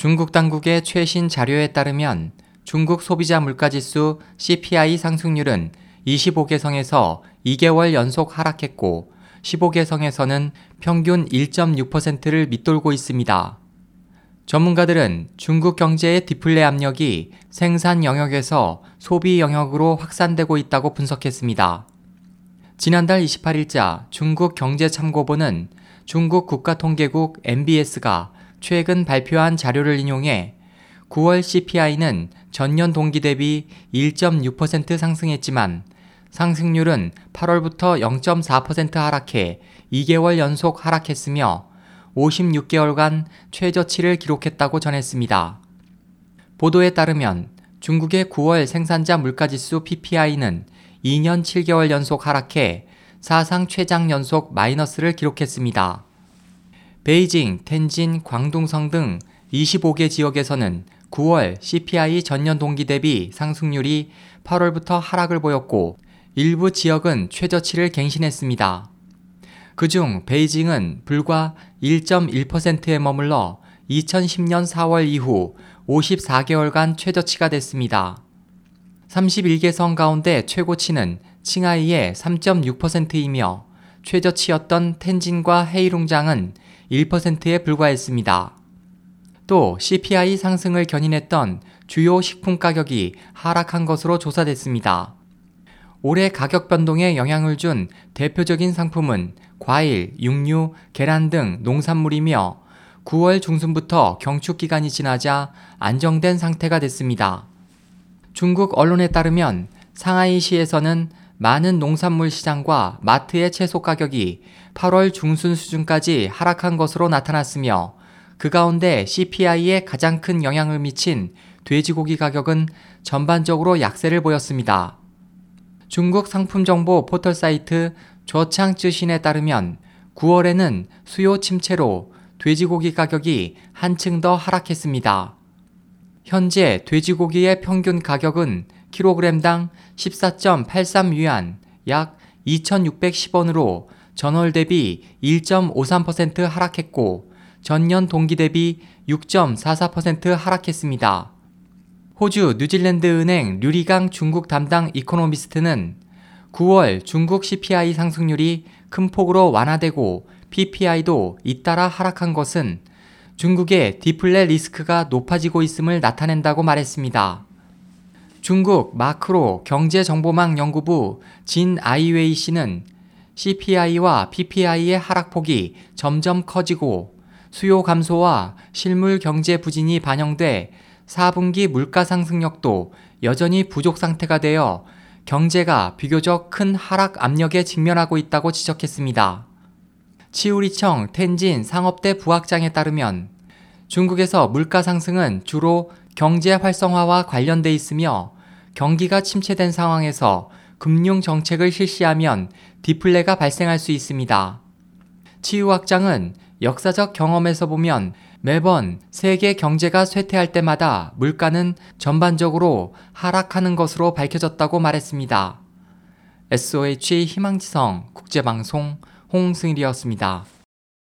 중국 당국의 최신 자료에 따르면 중국 소비자 물가지수 CPI 상승률은 25개성에서 2개월 연속 하락했고 15개성에서는 평균 1.6%를 밑돌고 있습니다. 전문가들은 중국 경제의 디플레 압력이 생산 영역에서 소비 영역으로 확산되고 있다고 분석했습니다. 지난달 28일자 중국 경제참고본은 중국 국가통계국 MBS가 최근 발표한 자료를 인용해 9월 CPI는 전년 동기 대비 1.6% 상승했지만 상승률은 8월부터 0.4% 하락해 2개월 연속 하락했으며 56개월간 최저치를 기록했다고 전했습니다. 보도에 따르면 중국의 9월 생산자 물가지수 PPI는 2년 7개월 연속 하락해 사상 최장 연속 마이너스를 기록했습니다. 베이징, 텐진, 광둥성 등 25개 지역에서는 9월 CPI 전년 동기 대비 상승률이 8월부터 하락을 보였고 일부 지역은 최저치를 갱신했습니다. 그중 베이징은 불과 1.1%에 머물러 2010년 4월 이후 54개월간 최저치가 됐습니다. 31개 성 가운데 최고치는 칭하이의 3.6%이며 최저치였던 텐진과 헤이룽장은 1%에 불과했습니다. 또 CPI 상승을 견인했던 주요 식품 가격이 하락한 것으로 조사됐습니다. 올해 가격 변동에 영향을 준 대표적인 상품은 과일, 육류, 계란 등 농산물이며 9월 중순부터 경축 기간이 지나자 안정된 상태가 됐습니다. 중국 언론에 따르면 상하이시에서는 많은 농산물 시장과 마트의 채소 가격이 8월 중순 수준까지 하락한 것으로 나타났으며 그 가운데 CPI에 가장 큰 영향을 미친 돼지고기 가격은 전반적으로 약세를 보였습니다. 중국 상품 정보 포털 사이트 저창쯔신에 따르면 9월에는 수요 침체로 돼지고기 가격이 한층 더 하락했습니다. 현재 돼지고기의 평균 가격은 킬로그램당 14.83 위안, 약 2,610원으로 전월 대비 1.53% 하락했고 전년 동기 대비 6.44% 하락했습니다. 호주 뉴질랜드 은행 류리강 중국 담당 이코노미스트는 9월 중국 CPI 상승률이 큰 폭으로 완화되고 PPI도 잇따라 하락한 것은 중국의 디플레 리스크가 높아지고 있음을 나타낸다고 말했습니다. 중국 마크로 경제정보망 연구부 진 아이웨이 씨는 CPI와 PPI의 하락폭이 점점 커지고 수요 감소와 실물 경제 부진이 반영돼 4분기 물가 상승력도 여전히 부족 상태가 되어 경제가 비교적 큰 하락 압력에 직면하고 있다고 지적했습니다. 치우리청 텐진 상업대 부학장에 따르면 중국에서 물가 상승은 주로 경제 활성화와 관련돼 있으며 경기가 침체된 상황에서 금융 정책을 실시하면 디플레가 발생할 수 있습니다. 치유학장은 역사적 경험에서 보면 매번 세계 경제가 쇠퇴할 때마다 물가는 전반적으로 하락하는 것으로 밝혀졌다고 말했습니다. SOH 희망지성 국제방송 홍승일이었습니다.